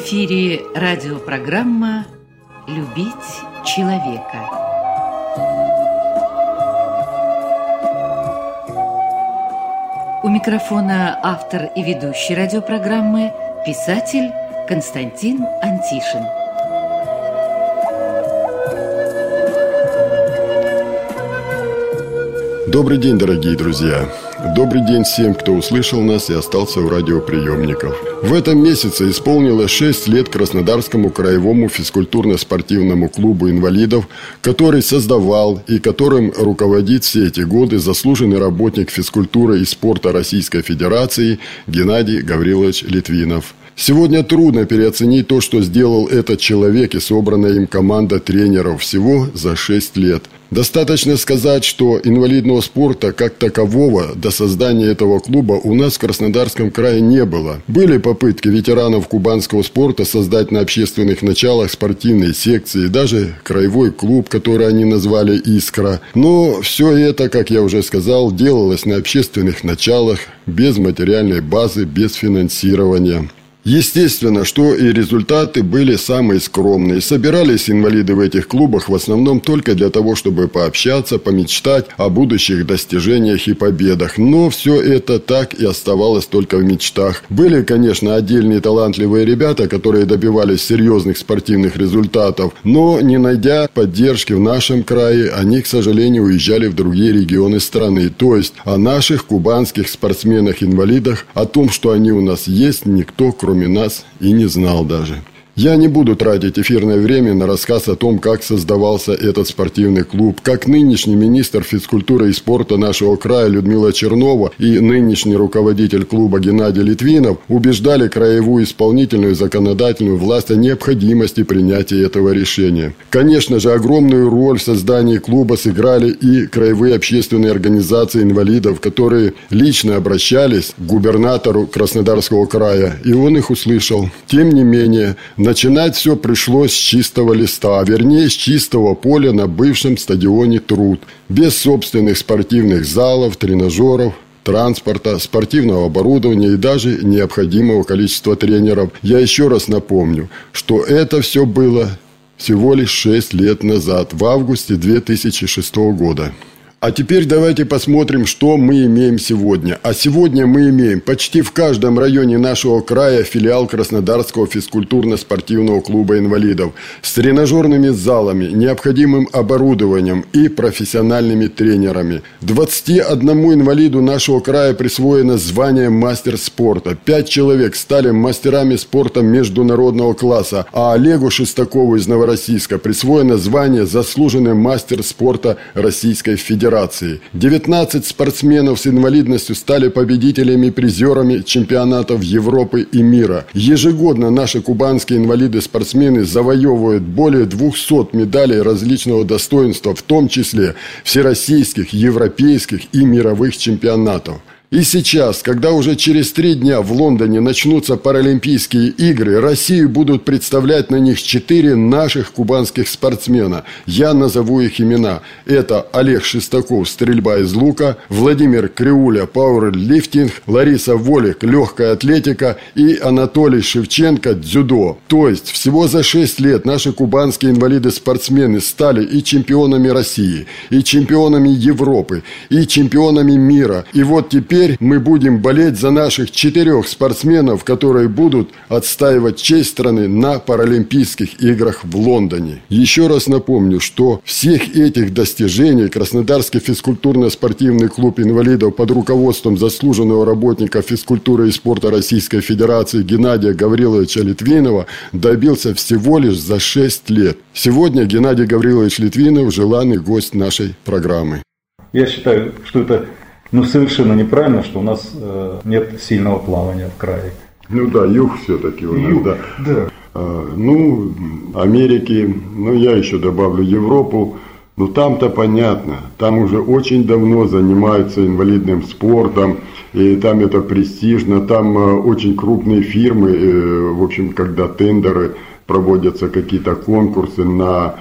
эфире радиопрограмма «Любить человека». У микрофона автор и ведущий радиопрограммы писатель Константин Антишин. Добрый день, дорогие друзья! Добрый день всем, кто услышал нас и остался у радиоприемников. В этом месяце исполнилось 6 лет Краснодарскому краевому физкультурно-спортивному клубу инвалидов, который создавал и которым руководит все эти годы заслуженный работник физкультуры и спорта Российской Федерации Геннадий Гаврилович Литвинов. Сегодня трудно переоценить то, что сделал этот человек и собранная им команда тренеров всего за 6 лет – Достаточно сказать, что инвалидного спорта как такового до создания этого клуба у нас в Краснодарском крае не было. Были попытки ветеранов кубанского спорта создать на общественных началах спортивные секции, даже краевой клуб, который они назвали «Искра». Но все это, как я уже сказал, делалось на общественных началах, без материальной базы, без финансирования. Естественно, что и результаты были самые скромные. Собирались инвалиды в этих клубах в основном только для того, чтобы пообщаться, помечтать о будущих достижениях и победах. Но все это так и оставалось только в мечтах. Были, конечно, отдельные талантливые ребята, которые добивались серьезных спортивных результатов, но не найдя поддержки в нашем крае, они, к сожалению, уезжали в другие регионы страны. То есть о наших кубанских спортсменах-инвалидах, о том, что они у нас есть, никто, кроме кроме нас, и не знал даже. Я не буду тратить эфирное время на рассказ о том, как создавался этот спортивный клуб, как нынешний министр физкультуры и спорта нашего края Людмила Чернова и нынешний руководитель клуба Геннадий Литвинов убеждали краевую исполнительную и законодательную власть о необходимости принятия этого решения. Конечно же, огромную роль в создании клуба сыграли и краевые общественные организации инвалидов, которые лично обращались к губернатору Краснодарского края, и он их услышал. Тем не менее, на Начинать все пришлось с чистого листа, а вернее с чистого поля на бывшем стадионе «Труд», без собственных спортивных залов, тренажеров, транспорта, спортивного оборудования и даже необходимого количества тренеров. Я еще раз напомню, что это все было всего лишь 6 лет назад, в августе 2006 года. А теперь давайте посмотрим, что мы имеем сегодня. А сегодня мы имеем почти в каждом районе нашего края филиал Краснодарского физкультурно-спортивного клуба инвалидов с тренажерными залами, необходимым оборудованием и профессиональными тренерами. 21 инвалиду нашего края присвоено звание мастер спорта. Пять человек стали мастерами спорта международного класса, а Олегу Шестакову из Новороссийска присвоено звание заслуженный мастер спорта Российской Федерации. Федерации. 19 спортсменов с инвалидностью стали победителями и призерами чемпионатов Европы и мира. Ежегодно наши кубанские инвалиды-спортсмены завоевывают более 200 медалей различного достоинства, в том числе всероссийских, европейских и мировых чемпионатов. И сейчас, когда уже через три дня в Лондоне начнутся Паралимпийские игры, Россию будут представлять на них четыре наших кубанских спортсмена. Я назову их имена. Это Олег Шестаков, стрельба из лука, Владимир Криуля, пауэрлифтинг, Лариса Волик, легкая атлетика и Анатолий Шевченко, дзюдо. То есть, всего за шесть лет наши кубанские инвалиды-спортсмены стали и чемпионами России, и чемпионами Европы, и чемпионами мира. И вот теперь теперь мы будем болеть за наших четырех спортсменов, которые будут отстаивать честь страны на Паралимпийских играх в Лондоне. Еще раз напомню, что всех этих достижений Краснодарский физкультурно-спортивный клуб инвалидов под руководством заслуженного работника физкультуры и спорта Российской Федерации Геннадия Гавриловича Литвинова добился всего лишь за 6 лет. Сегодня Геннадий Гаврилович Литвинов – желанный гость нашей программы. Я считаю, что это ну, совершенно неправильно, что у нас э, нет сильного плавания в крае. Ну да, юг все-таки у нас, юг, да. да. А, ну, Америки, ну я еще добавлю Европу, ну там-то понятно, там уже очень давно занимаются инвалидным спортом, и там это престижно, там э, очень крупные фирмы, э, в общем, когда тендеры, проводятся какие-то конкурсы на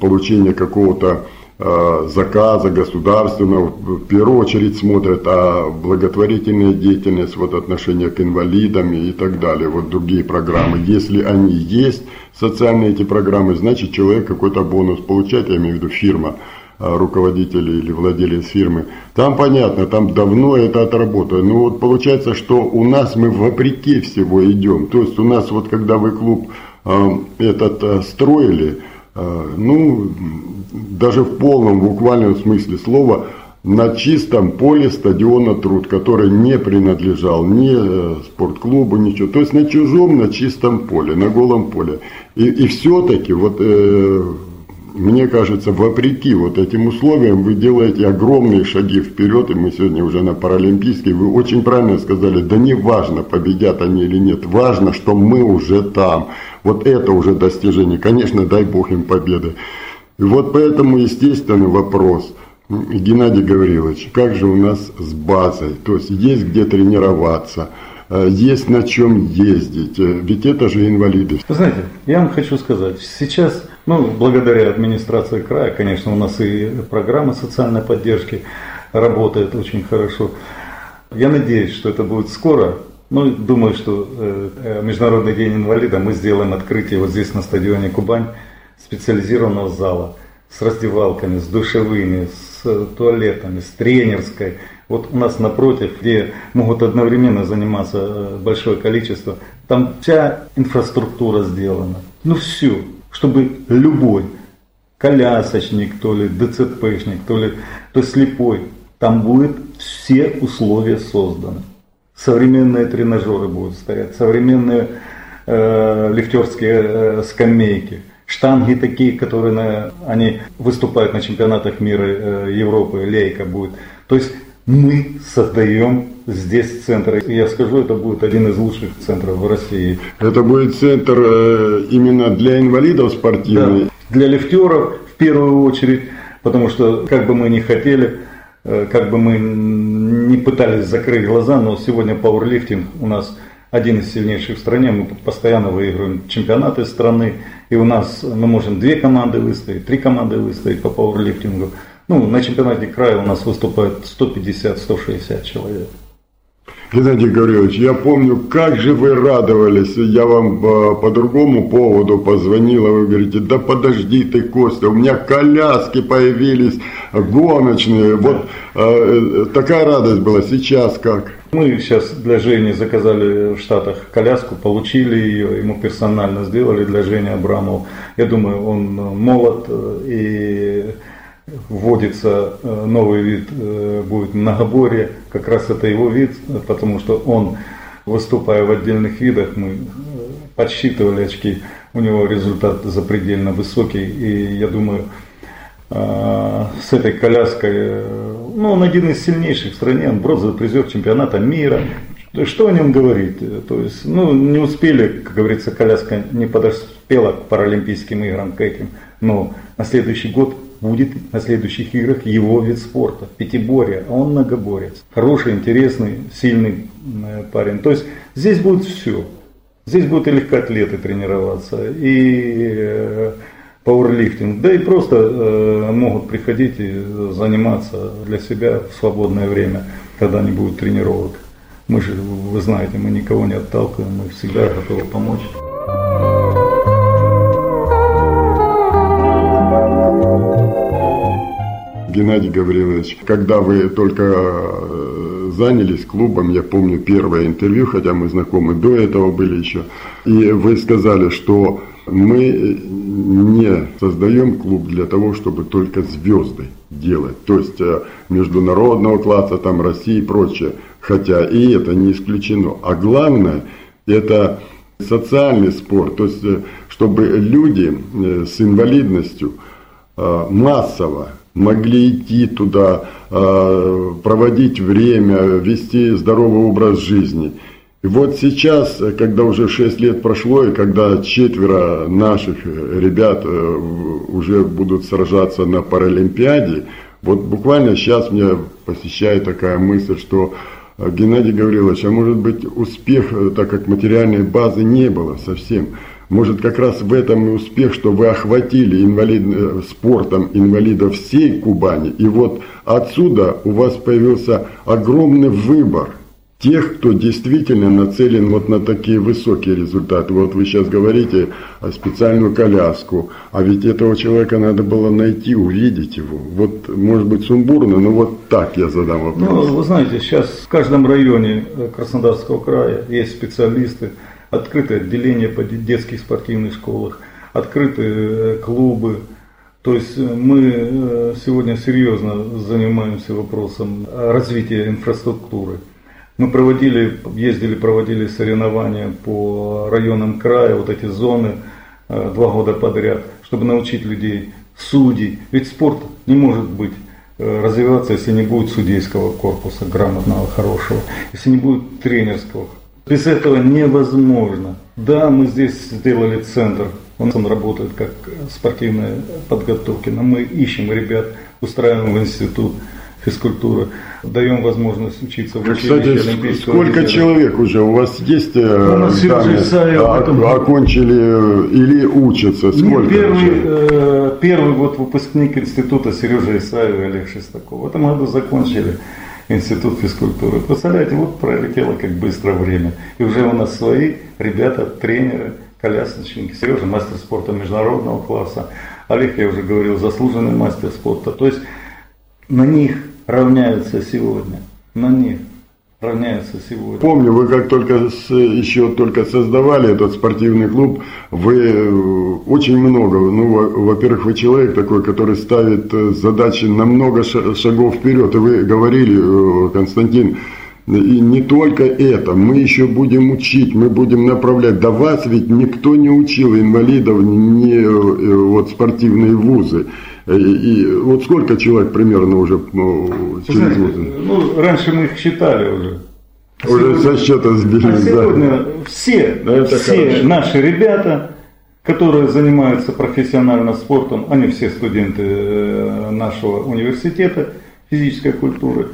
получение какого-то заказа государственного, в первую очередь смотрят, а благотворительная деятельность, вот отношение к инвалидам и так далее, вот другие программы. Если они есть, социальные эти программы, значит человек какой-то бонус получает, я имею в виду фирма, э, руководитель или владелец фирмы. Там понятно, там давно это отработано. Но вот получается, что у нас мы вопреки всего идем. То есть у нас вот когда вы клуб э, этот строили, ну, даже в полном буквальном смысле слова, на чистом поле стадиона труд, который не принадлежал ни э, спортклубу, ничего. То есть на чужом, на чистом поле, на голом поле. И, и все-таки, вот э, мне кажется, вопреки вот этим условиям вы делаете огромные шаги вперед, и мы сегодня уже на Паралимпийской, вы очень правильно сказали, да не важно, победят они или нет, важно, что мы уже там. Вот это уже достижение. Конечно, дай Бог им победы. И вот поэтому естественный вопрос, Геннадий Гаврилович, как же у нас с базой? То есть есть где тренироваться, э, есть на чем ездить, э, ведь это же инвалиды. Вы знаете, я вам хочу сказать, сейчас, ну, благодаря администрации края, конечно, у нас и программа социальной поддержки работает очень хорошо. Я надеюсь, что это будет скоро. Ну, думаю, что э, Международный день инвалида мы сделаем открытие вот здесь на стадионе Кубань специализированного зала с раздевалками, с душевыми, с туалетами, с тренерской. Вот у нас напротив, где могут одновременно заниматься э, большое количество, там вся инфраструктура сделана. Ну все, чтобы любой колясочник, то ли ДЦПшник, то ли то слепой, там будет все условия созданы. Современные тренажеры будут стоять, современные э, лифтерские э, скамейки – штанги такие, которые на, они выступают на чемпионатах мира э, Европы, лейка будет. То есть мы создаем здесь центр. Я скажу, это будет один из лучших центров в России. Это будет центр э, именно для инвалидов спортивный? Да, для лифтеров в первую очередь, потому что как бы мы ни хотели, э, как бы мы не пытались закрыть глаза, но сегодня пауэрлифтинг у нас один из сильнейших в стране, мы постоянно выигрываем чемпионаты страны, и у нас мы можем две команды выставить, три команды выставить по пауэрлифтингу. Ну, на чемпионате края у нас выступает 150-160 человек. Геннадий Гаврилович, я помню, как же вы радовались. Я вам э, по другому поводу позвонил, а вы говорите, да подожди ты, Костя, у меня коляски появились гоночные. Вот э, э, такая радость была. Сейчас как? Мы сейчас для Жени заказали в Штатах коляску, получили ее, ему персонально сделали для Жени Абрамова. Я думаю, он молод и вводится э, новый вид, э, будет многоборье, как раз это его вид, потому что он, выступая в отдельных видах, мы э, подсчитывали очки, у него результат запредельно высокий, и я думаю, с этой коляской, ну, он один из сильнейших в стране, он бронзовый призер чемпионата мира, что о нем говорить? То есть, ну, не успели, как говорится, коляска не подоспела к Паралимпийским играм, к этим, но на следующий год будет на следующих играх его вид спорта, пятиборье, а он многоборец. Хороший, интересный, сильный э, парень. То есть здесь будет все. Здесь будут и легкоатлеты тренироваться, и э, пауэрлифтинг, да и просто э, могут приходить и заниматься для себя в свободное время, когда не будет тренировок. Мы же, вы знаете, мы никого не отталкиваем, мы всегда готовы помочь. Геннадий Гаврилович, когда вы только э, занялись клубом, я помню первое интервью, хотя мы знакомы до этого были еще, и вы сказали, что мы не создаем клуб для того, чтобы только звезды делать, то есть э, международного класса, там России и прочее, хотя и это не исключено. А главное, это социальный спорт, то есть э, чтобы люди с инвалидностью массово могли идти туда, проводить время, вести здоровый образ жизни. И вот сейчас, когда уже 6 лет прошло, и когда четверо наших ребят э, уже будут сражаться на Паралимпиаде, вот буквально сейчас меня посещает такая мысль, что Геннадий Гаврилович, а может быть успех, э, так как материальной базы не было совсем, Может, как раз в этом и успех, что вы охватили инвалид... Э, спортом инвалидов всей Кубани. И вот отсюда у вас появился огромный выбор тех, кто действительно нацелен вот на такие высокие результаты. Вот вы сейчас говорите о специальную коляску, а ведь этого человека надо было найти, увидеть его. Вот, может быть, сумбурно, но вот так я задам вопрос. Ну, вы знаете, сейчас в каждом районе Краснодарского края есть специалисты, открытое отделение по детских спортивных школах, открытые э, клубы. То есть э, мы э, сегодня серьезно занимаемся вопросом развития инфраструктуры. Мы проводили, ездили, проводили соревнования по районам края, вот эти зоны, э, два года подряд, чтобы научить людей, судей. Ведь спорт не может быть э, развиваться, если не будет судейского корпуса грамотного, хорошего, если не будет тренерского. Без этого невозможно. Да, мы здесь сделали центр, он, он работает как спортивная подготовка, но мы ищем ребят, устраиваем в институт физкультуры, даем возможность учиться в училище Кстати, Олимпийского сколько резерва. человек уже у вас есть у нас данные, а, этом... окончили э, или учатся? Сколько первый, э, первый вот выпускник института Сережа Исаев и Олег Шестаков. В этом году закончили институт физкультуры. Представляете, вот пролетело как быстро время. И уже у нас свои ребята, тренеры, колясочники. Сережа мастер спорта международного класса. Олег, я уже говорил, заслуженный мастер спорта. То есть на них равняются сегодня. На них равняются сегодня. Помню, вы как только с, еще только создавали этот спортивный клуб, вы э, очень много, ну, во-первых, вы человек такой, который ставит э, задачи на много шагов вперед. И вы говорили, э, Константин, и не только это, мы еще будем учить, мы будем направлять. До вас ведь никто не учил инвалидов, не вот спортивные вузы. И, и вот сколько человек примерно уже ну, через Знаете, Ну, раньше мы их считали уже. Уже сегодня, со счета сбили. А сегодня да. все, да, все хорошо. наши ребята, которые занимаются профессионально спортом, они все студенты э, нашего университета физической культуры,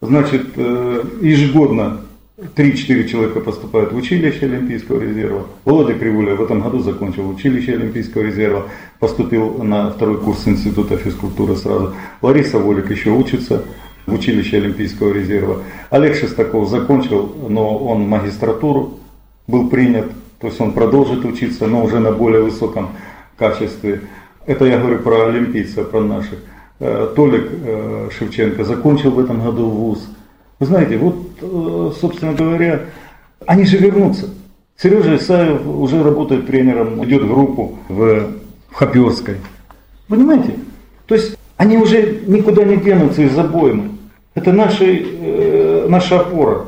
значит, э, ежегодно 3-4 человека поступают в училище Олимпийского резерва. Володя Кривуля в этом году закончил училище Олимпийского резерва, поступил на второй курс Института физкультуры сразу. Лариса Волик еще учится в училище Олимпийского резерва. Олег Шестаков закончил, но он магистратуру был принят, то есть он продолжит учиться, но уже на более высоком качестве. Это я говорю про олимпийцев, про наших. Э, Толик э, Шевченко закончил в этом году вуз. Вы знаете, вот, собственно говоря, они же вернутся. Сережа Исаев уже работает тренером, идет в группу в, в Хоперской. Понимаете? То есть они уже никуда не денутся из обоймы. Это наши, э, наша опора.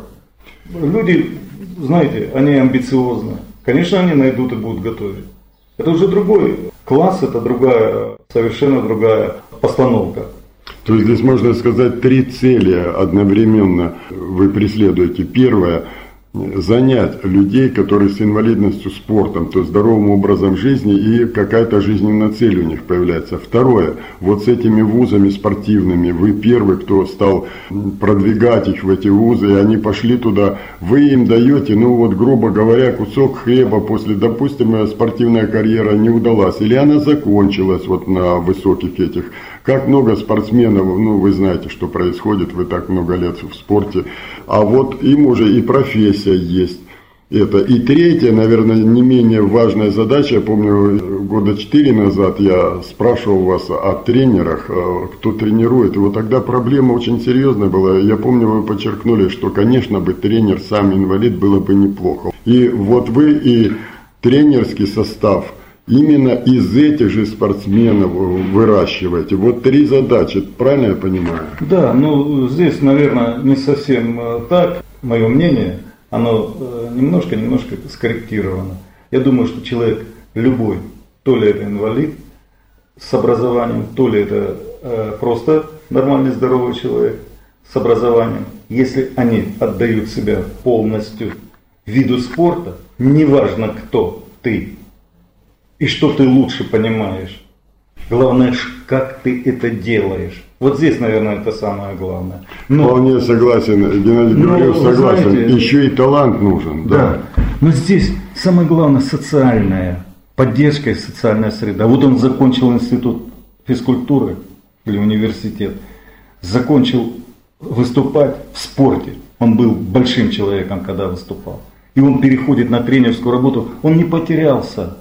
Люди, знаете, они амбициозны. Конечно, они найдут и будут готовить. Это уже другой класс, это другая, совершенно другая постановка. То есть здесь можно сказать три цели одновременно вы преследуете. Первое занять людей, которые с инвалидностью спортом, то есть здоровым образом жизни и какая-то жизненная цель у них появляется. Второе, вот с этими вузами спортивными, вы первый, кто стал продвигать их в эти вузы, и они пошли туда, вы им даете, ну вот грубо говоря, кусок хлеба после, допустим, спортивная карьера не удалась, или она закончилась вот на высоких этих как много спортсменов, ну вы знаете, что происходит, вы так много лет в спорте, а вот им уже и профессия есть. Это. И третья, наверное, не менее важная задача, я помню, года четыре назад я спрашивал вас о тренерах, э, кто тренирует. И вот тогда проблема очень серьезная была. Я помню, вы подчеркнули, что, конечно, бы тренер сам инвалид было бы неплохо. И вот вы и тренерский состав – именно из этих же спортсменов выращиваете. Вот три задачи, правильно я понимаю? Да, ну здесь, наверное, не совсем э, так. Мое мнение, оно немножко-немножко э, скорректировано. Я думаю, что человек любой, то ли это инвалид с образованием, то ли это э, просто нормальный здоровый человек с образованием, если они отдают себя полностью виду спорта, неважно кто ты, и что ты лучше понимаешь. Главное, как ты это делаешь. Вот здесь, наверное, это самое главное. Но, Вполне согласен, Геннадий Григорьевич согласен. Знаете, Еще и талант нужен. Да. да. Но здесь самое главное социальная поддержка и социальная среда. Вот он закончил институт физкультуры или университет, закончил выступать в спорте. Он был большим человеком, когда выступал. И он переходит на тренерскую работу. Он не потерялся.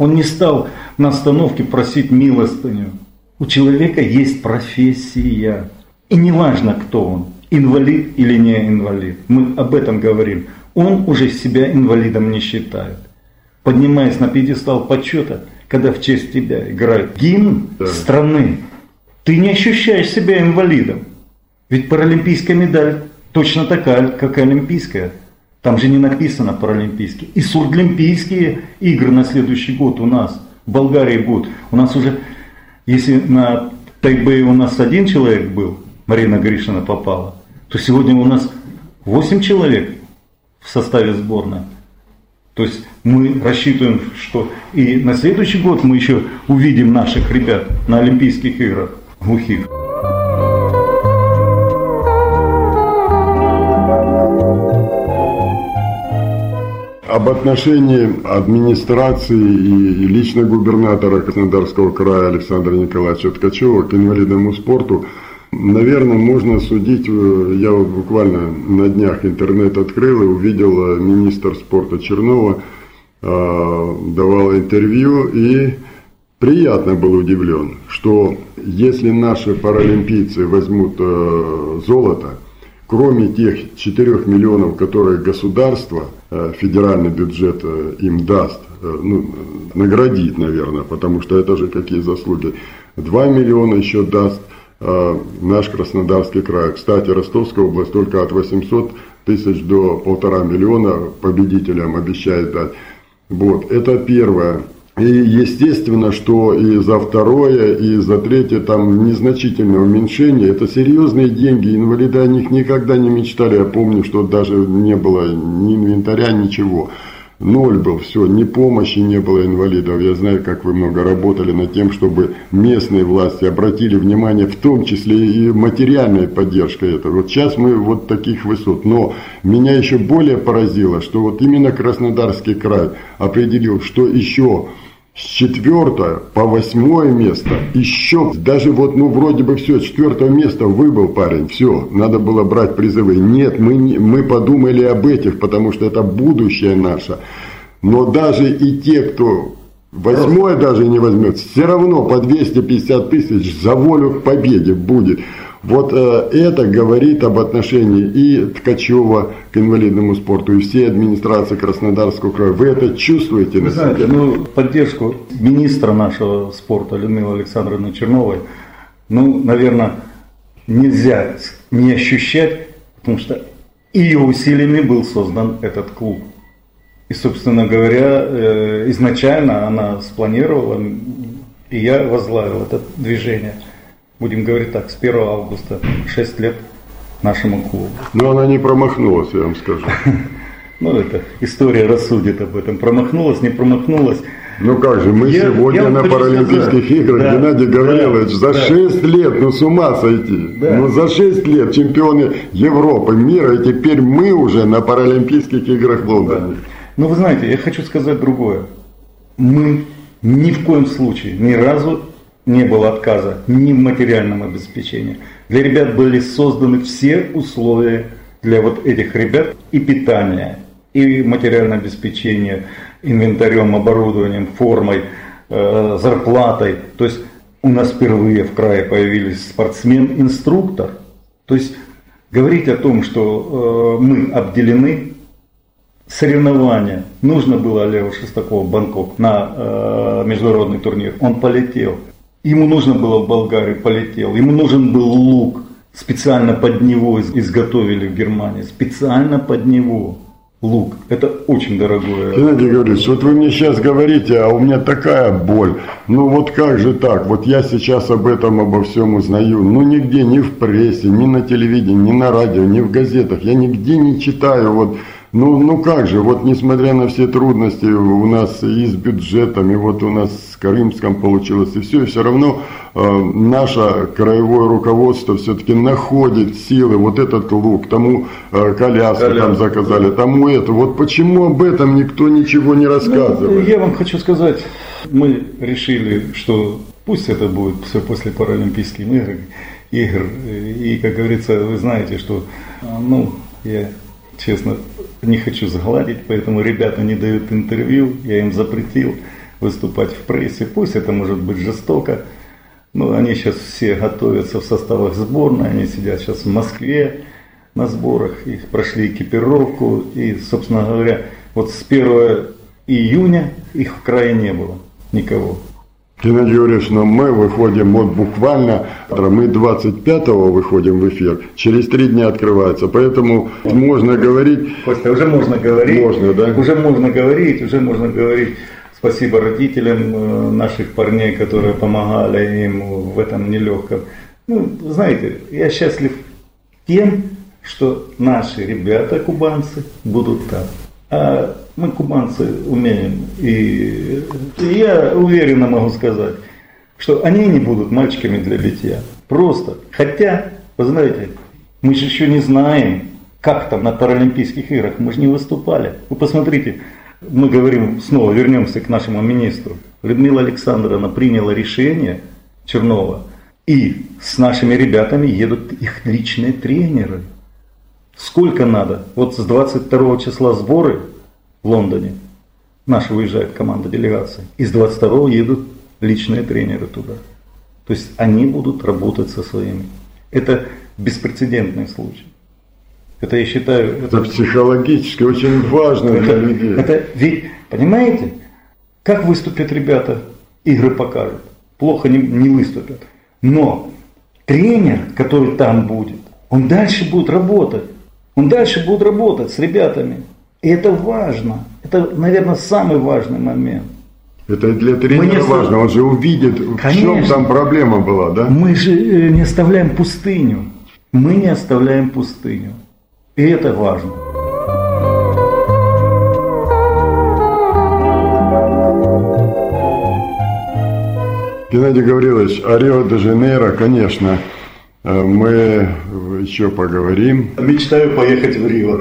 Он не стал на остановке просить милостыню. У человека есть профессия. И не важно, кто он, инвалид или не инвалид. Мы об этом говорим. Он уже себя инвалидом не считает. Поднимаясь на пьедестал почета, когда в честь тебя играет гимн да. страны, ты не ощущаешь себя инвалидом. Ведь паралимпийская медаль точно такая, как и олимпийская. Там же не написано паралимпийские. И сурдлимпийские игры на следующий год у нас, в Болгарии будут. У нас уже, если на Тайбэе у нас один человек был, Марина Гришина попала, то сегодня у нас 8 человек в составе сборной. То есть мы рассчитываем, что и на следующий год мы еще увидим наших ребят на Олимпийских играх глухих. Об отношении администрации и лично губернатора Краснодарского края Александра Николаевича Ткачева к инвалидному спорту, наверное, можно судить, э, я вот буквально на днях интернет открыл и увидел э, министр спорта Чернова, э, давал интервью и приятно был удивлен, что если наши паралимпийцы возьмут золото, кроме тех 4 миллионов, которые государство, э, федеральный бюджет э, им даст, э, ну, наградит, наверное, потому что это же какие заслуги, 2 миллиона еще даст наш Краснодарский край. Кстати, Ростовская область только от 800 тысяч до полтора миллиона победителям обещает дать. Вот, это первое. И естественно, что и за второе, и за третье там незначительное уменьшение. Это серьезные деньги. Инвалиды о них никогда не мечтали. Я помню, что даже не было ни инвентаря, ничего. Ноль был, все, ни помощи не было инвалидов. Я знаю, как вы много работали над тем, чтобы местные власти обратили внимание, в том числе и материальной поддержкой этого. Вот сейчас мы вот таких высот. Но меня еще более поразило, что вот именно Краснодарский край определил, что еще с четвертое по восьмое место. Еще даже вот, ну, вроде бы все, четвертое место выбыл парень, все, надо было брать призывы. Нет, мы, не, мы подумали об этих, потому что это будущее наше. Но даже и те, кто восьмое даже не возьмет, все равно по 250 тысяч за волю к победе будет. Вот э, это говорит об отношении и Ткачева к инвалидному спорту, и всей администрации Краснодарского края. Вы это чувствуете Вы на знаете, себе? Ну, поддержку министра нашего спорта Людмилы Александровны Черновой, ну, наверное, нельзя не ощущать, потому что ее усилиями был создан этот клуб. И, собственно говоря, э, изначально она спланировала, и я возглавил это движение – будем говорить так, с 1 августа 6 лет нашему клубу. Но она не промахнулась, я вам скажу. Ну, это история рассудит об этом. Промахнулась, не промахнулась. Ну как же, мы я, сегодня я на Паралимпийских сказать, играх, да, Геннадий Гаврилович, да, за да. 6 лет, ну с ума сойти. Да. Ну за 6 лет чемпионы Европы, мира, и теперь мы уже на Паралимпийских играх в Лондоне. Да. Ну вы знаете, я хочу сказать другое. Мы ни в коем случае, ни разу не было отказа ни в материальном обеспечении. Для ребят были созданы все условия для вот этих ребят и питания, и материальное обеспечение инвентарем, оборудованием, формой, э, зарплатой. То есть у нас впервые в крае появились спортсмен-инструктор. То есть говорить о том, что э, мы обделены соревнования. Нужно было Олегу Шестакову Бангкок на э, международный турнир. Он полетел. Ему нужно было в Болгарию, полетел. Ему нужен был лук. Специально под него изготовили в Германии. Специально под него лук. Это очень дорогое. Геннадий Гаврилович, вот вы мне сейчас говорите, а у меня такая боль. Ну вот как же так? Вот я сейчас об этом, обо всем узнаю. Ну нигде, ни в прессе, ни на телевидении, ни на радио, ни в газетах. Я нигде не читаю вот Ну, ну как же, вот несмотря на все трудности у нас и с бюджетом, и вот у нас с Крымском получилось, и все, и все равно э, наше краевое руководство все-таки находит силы, вот этот лук, тому э, коляску Коляску. там заказали, тому это. Вот почему об этом никто ничего не рассказывает? Ну, я вам хочу сказать, мы решили, что пусть это будет все после Паралимпийских игр, игр. И, как говорится, вы знаете, что, ну, я честно не хочу загладить, поэтому ребята не дают интервью, я им запретил выступать в прессе. Пусть это может быть жестоко, но они сейчас все готовятся в составах сборной, они сидят сейчас в Москве на сборах, их прошли экипировку, и, собственно говоря, вот с 1 июня их в крае не было никого. Геннадий Юрьевич, но мы выходим вот буквально, мы 25-го выходим в эфир, через три дня открывается, поэтому можно говорить... Костя, уже можно говорить. Можно, да? Уже можно говорить, уже можно говорить. Спасибо родителям э, наших парней, которые помогали им в этом нелегком. Ну, знаете, я счастлив тем, что наши ребята, кубанцы, будут там. А мы, кубанцы, умеем. И, я уверенно могу сказать, что они не будут мальчиками для битья. Просто. Хотя, вы знаете, мы же еще не знаем, как там на Паралимпийских играх. Мы же не выступали. Вы посмотрите, мы говорим, снова вернемся к нашему министру. Людмила Александровна приняла решение Чернова, и с нашими ребятами едут их личные тренеры. Сколько надо? Вот с 22 числа сборы в Лондоне. Наша выезжает команда делегации. Из 22 едут личные тренеры туда. То есть они будут работать со своими. Это беспрецедентный случай. Это я считаю... Это, это психологически очень важно это, для людей. Это, ведь, понимаете, как выступят ребята, игры покажут. Плохо не, не выступят. Но тренер, который там будет, он дальше будет работать. Он дальше будет работать с ребятами. И это важно. Это, наверное, самый важный момент. Это для тренера не важно, он же увидит, Конечно. в чем там проблема была, да? Мы же э, не оставляем пустыню. Мы не оставляем пустыню. И это важно. Геннадий Гаврилович, а Рио-де-Жанейро, конечно, мы еще поговорим. Мечтаю поехать в Рио.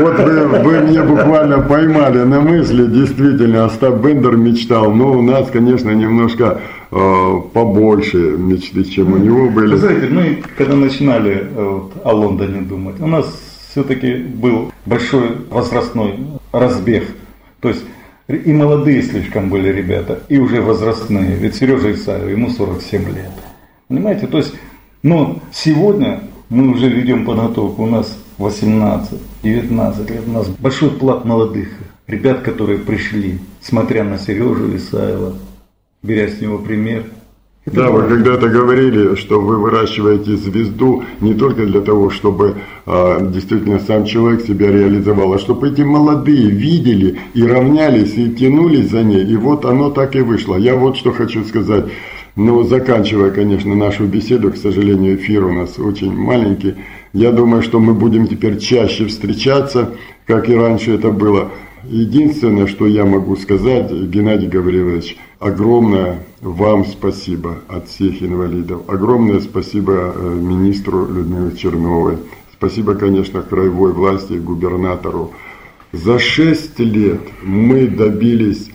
Вот вы, вы меня буквально поймали на мысли, действительно, Остап Бендер мечтал, но у нас, конечно, немножко э, побольше мечты, чем у него были. Вы знаете, мы когда начинали э, вот, о Лондоне думать, у нас все-таки был большой возрастной разбег. То есть и молодые слишком были ребята, и уже возрастные. Ведь Сережа Исаев, ему 47 лет. Понимаете, то есть, но сегодня мы уже ведем подготовку, у нас 18, 19 лет, у нас большой плат молодых ребят, которые пришли, смотря на Сережу Исаева, беря с него пример. Это да, важно. вы когда-то говорили, что вы выращиваете звезду не только для того, чтобы а, действительно сам человек себя реализовал, а чтобы эти молодые видели и равнялись, и тянулись за ней. И вот оно так и вышло. Я вот что хочу сказать. Ну, заканчивая, конечно, нашу беседу, к сожалению, эфир у нас очень маленький. Я думаю, что мы будем теперь чаще встречаться, как и раньше это было. Единственное, что я могу сказать, Геннадий Гаврилович, огромное вам спасибо от всех инвалидов. Огромное спасибо э, министру Людмиле Черновой. Спасибо, конечно, краевой власти и губернатору. За шесть лет мы добились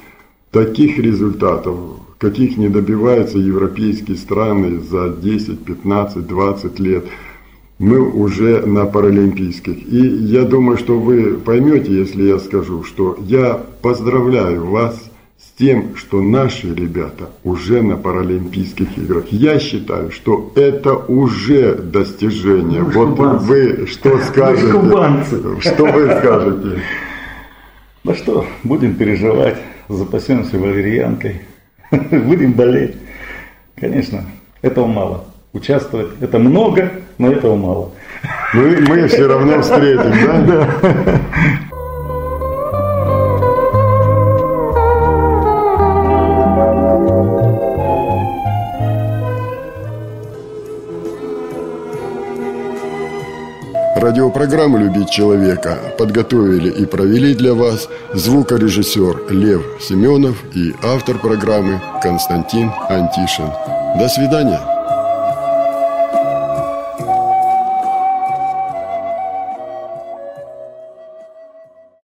таких результатов, каких не добиваются европейские страны за 10, 15, 20 лет. Мы уже на Паралимпийских. И я думаю, что вы поймете, если я скажу, что я поздравляю вас с тем, что наши ребята уже на Паралимпийских играх. Я считаю, что это уже достижение. Мы вот кубанцы. вы что скажете? Мы что вы скажете? Ну что, будем переживать, запасемся валерьянкой. будем болеть. Конечно, этого мало. Участвовать это много, но этого мало. Мы, мы все равно встретим, да? Да. Радиопрограмму «Любить человека» подготовили и провели для вас звукорежиссер Лев Семенов и автор программы Константин Антишин. До свидания.